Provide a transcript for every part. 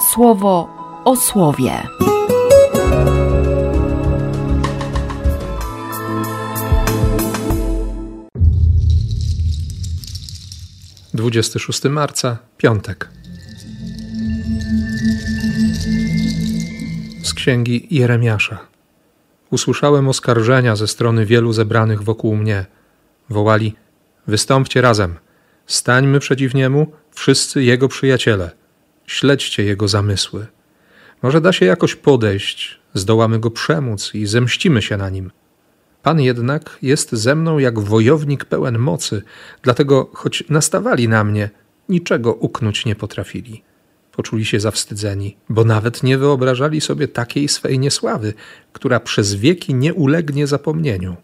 słowo o słowie. Dwudziesty szósty marca, piątek. Z księgi Jeremiasza. Usłyszałem oskarżenia ze strony wielu zebranych wokół mnie. Wołali: Wystąpcie razem, stańmy przeciw niemu, wszyscy jego przyjaciele. Śledźcie jego zamysły. Może da się jakoś podejść, zdołamy go przemóc i zemścimy się na nim. Pan jednak jest ze mną jak wojownik pełen mocy, dlatego choć nastawali na mnie, niczego uknąć nie potrafili. Poczuli się zawstydzeni, bo nawet nie wyobrażali sobie takiej swej niesławy, która przez wieki nie ulegnie zapomnieniu.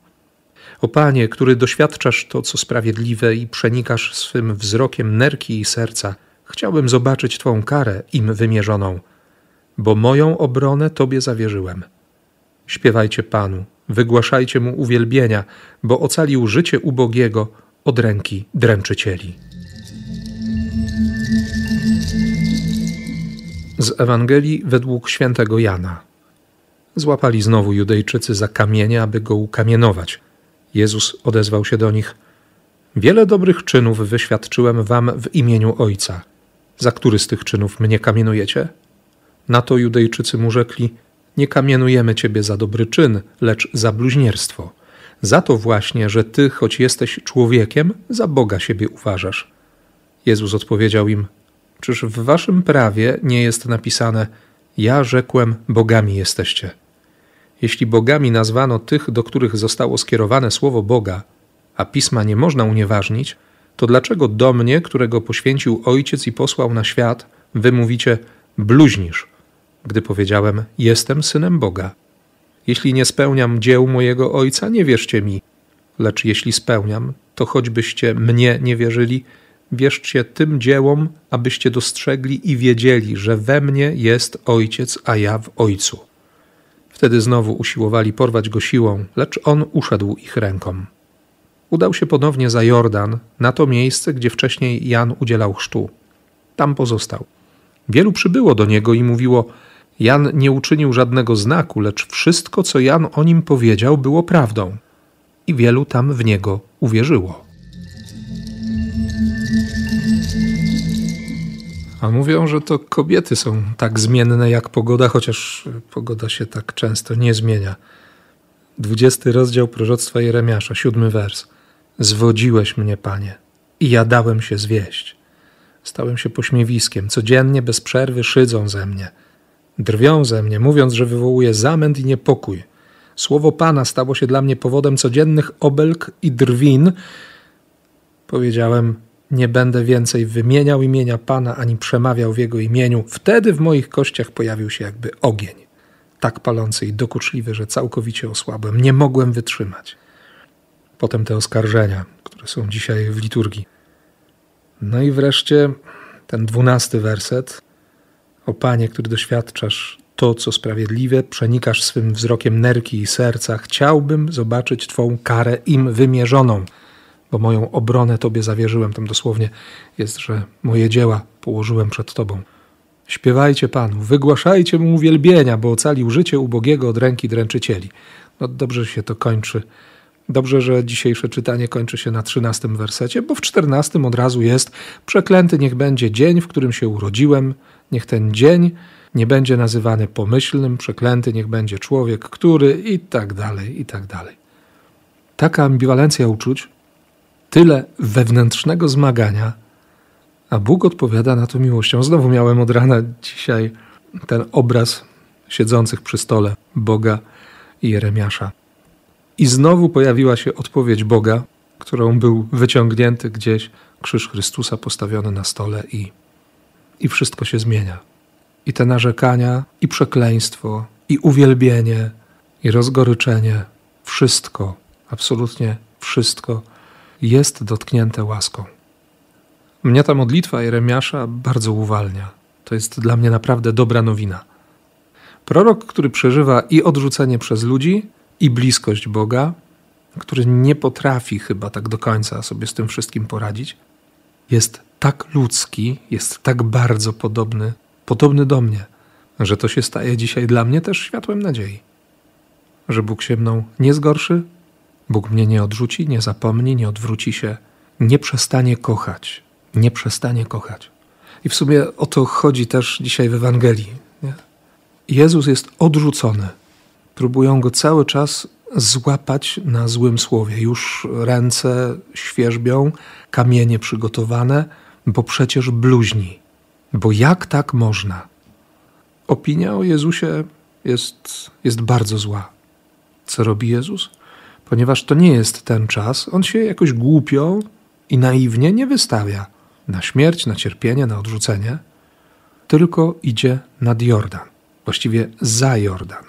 O Panie, który doświadczasz to, co sprawiedliwe i przenikasz swym wzrokiem nerki i serca, chciałbym zobaczyć Twą karę im wymierzoną, bo moją obronę Tobie zawierzyłem. Śpiewajcie Panu, wygłaszajcie Mu uwielbienia, bo ocalił życie ubogiego od ręki dręczycieli. Z Ewangelii według świętego Jana. Złapali znowu Judejczycy za kamienie, aby go ukamienować. Jezus odezwał się do nich: Wiele dobrych czynów wyświadczyłem wam w imieniu Ojca. Za który z tych czynów mnie kamienujecie? Na to Judejczycy mu rzekli: Nie kamienujemy ciebie za dobry czyn, lecz za bluźnierstwo. Za to właśnie, że ty, choć jesteś człowiekiem, za Boga siebie uważasz. Jezus odpowiedział im: Czyż w waszym prawie nie jest napisane: Ja rzekłem, bogami jesteście? Jeśli bogami nazwano tych, do których zostało skierowane słowo Boga, a pisma nie można unieważnić, to dlaczego do mnie, którego poświęcił ojciec i posłał na świat, wy mówicie bluźnisz, gdy powiedziałem: Jestem synem Boga? Jeśli nie spełniam dzieł mojego ojca, nie wierzcie mi, lecz jeśli spełniam, to choćbyście mnie nie wierzyli, wierzcie tym dziełom, abyście dostrzegli i wiedzieli, że we mnie jest ojciec, a ja w ojcu. Wtedy znowu usiłowali porwać go siłą, lecz on uszedł ich rękom. Udał się ponownie za Jordan, na to miejsce, gdzie wcześniej Jan udzielał chrztu. Tam pozostał. Wielu przybyło do niego i mówiło: Jan nie uczynił żadnego znaku, lecz wszystko, co Jan o nim powiedział, było prawdą. I wielu tam w niego uwierzyło. A mówią, że to kobiety są tak zmienne jak pogoda, chociaż pogoda się tak często nie zmienia. Dwudziesty rozdział proroctwa Jeremiasza, siódmy wers. Zwodziłeś mnie, panie, i ja dałem się zwieść. Stałem się pośmiewiskiem, codziennie bez przerwy szydzą ze mnie. Drwią ze mnie, mówiąc, że wywołuje zamęt i niepokój. Słowo Pana stało się dla mnie powodem codziennych obelg i drwin. Powiedziałem, nie będę więcej wymieniał imienia Pana ani przemawiał w Jego imieniu. Wtedy w moich kościach pojawił się jakby ogień, tak palący i dokuczliwy, że całkowicie osłabłem. Nie mogłem wytrzymać. Potem te oskarżenia, które są dzisiaj w liturgii. No i wreszcie ten dwunasty werset. O Panie, który doświadczasz to, co sprawiedliwe, przenikasz swym wzrokiem nerki i serca. Chciałbym zobaczyć Twą karę im wymierzoną bo moją obronę Tobie zawierzyłem. Tam dosłownie jest, że moje dzieła położyłem przed Tobą. Śpiewajcie Panu, wygłaszajcie Mu uwielbienia, bo ocalił życie ubogiego od ręki dręczycieli. No dobrze się to kończy. Dobrze, że dzisiejsze czytanie kończy się na trzynastym wersecie, bo w czternastym od razu jest przeklęty niech będzie dzień, w którym się urodziłem, niech ten dzień nie będzie nazywany pomyślnym, przeklęty niech będzie człowiek, który i tak dalej, i tak dalej. Taka ambiwalencja uczuć tyle wewnętrznego zmagania, a Bóg odpowiada na to miłością. Znowu miałem od rana dzisiaj ten obraz siedzących przy stole Boga i Jeremiasza. I znowu pojawiła się odpowiedź Boga, którą był wyciągnięty gdzieś krzyż Chrystusa postawiony na stole i, i wszystko się zmienia. I te narzekania, i przekleństwo, i uwielbienie, i rozgoryczenie, wszystko, absolutnie wszystko jest dotknięte łaską. Mnie ta modlitwa Jeremiasza bardzo uwalnia. To jest dla mnie naprawdę dobra nowina. Prorok, który przeżywa i odrzucenie przez ludzi, i bliskość Boga, który nie potrafi chyba tak do końca sobie z tym wszystkim poradzić, jest tak ludzki, jest tak bardzo podobny podobny do mnie, że to się staje dzisiaj dla mnie też światłem nadziei. Że Bóg się mną nie zgorszy, Bóg mnie nie odrzuci, nie zapomni, nie odwróci się, nie przestanie kochać, nie przestanie kochać. I w sumie o to chodzi też dzisiaj w Ewangelii. Nie? Jezus jest odrzucony. Próbują go cały czas złapać na złym słowie. Już ręce świerzbią, kamienie przygotowane, bo przecież bluźni. Bo jak tak można? Opinia o Jezusie jest, jest bardzo zła. Co robi Jezus? Ponieważ to nie jest ten czas, on się jakoś głupio i naiwnie nie wystawia na śmierć, na cierpienie, na odrzucenie, tylko idzie nad Jordan, właściwie za Jordan,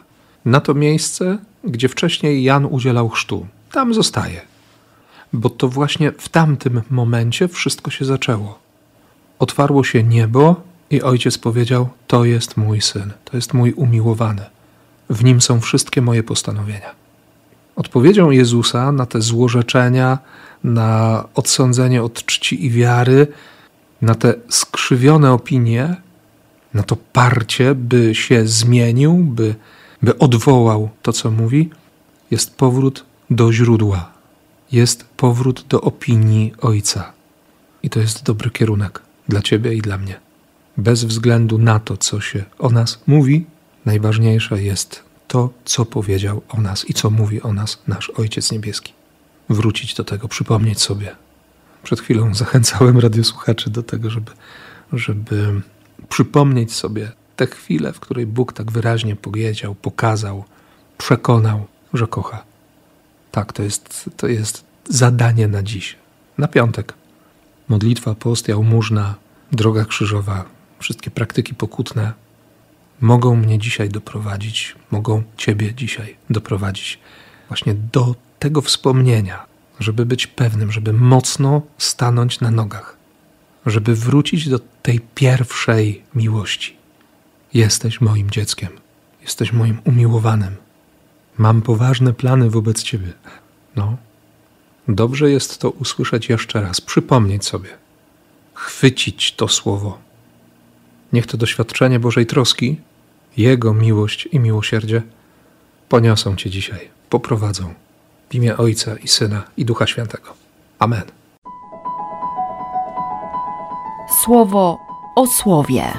na to miejsce, gdzie wcześniej Jan udzielał chrztu. Tam zostaje, bo to właśnie w tamtym momencie wszystko się zaczęło. Otwarło się niebo i ojciec powiedział: To jest mój syn, to jest mój umiłowany. W nim są wszystkie moje postanowienia. Odpowiedzią Jezusa na te złorzeczenia, na odsądzenie od czci i wiary, na te skrzywione opinie, na to parcie, by się zmienił, by, by odwołał to, co mówi, jest powrót do źródła, jest powrót do opinii Ojca. I to jest dobry kierunek dla Ciebie i dla mnie. Bez względu na to, co się o nas mówi, najważniejsze jest to, co powiedział o nas i co mówi o nas nasz Ojciec Niebieski. Wrócić do tego, przypomnieć sobie. Przed chwilą zachęcałem radiosłuchaczy do tego, żeby, żeby przypomnieć sobie tę chwilę, w której Bóg tak wyraźnie powiedział, pokazał, przekonał, że kocha. Tak, to jest, to jest zadanie na dziś, na piątek. Modlitwa, post, jałmużna, droga krzyżowa, wszystkie praktyki pokutne mogą mnie dzisiaj doprowadzić, mogą Ciebie dzisiaj doprowadzić właśnie do tego wspomnienia, żeby być pewnym, żeby mocno stanąć na nogach, żeby wrócić do tej pierwszej miłości. Jesteś moim dzieckiem, jesteś moim umiłowanym. Mam poważne plany wobec Ciebie. No, dobrze jest to usłyszeć jeszcze raz, przypomnieć sobie, chwycić to słowo Niech to doświadczenie Bożej troski, Jego miłość i miłosierdzie poniosą Cię dzisiaj, poprowadzą w imię Ojca i Syna i Ducha Świętego. Amen. Słowo o słowie.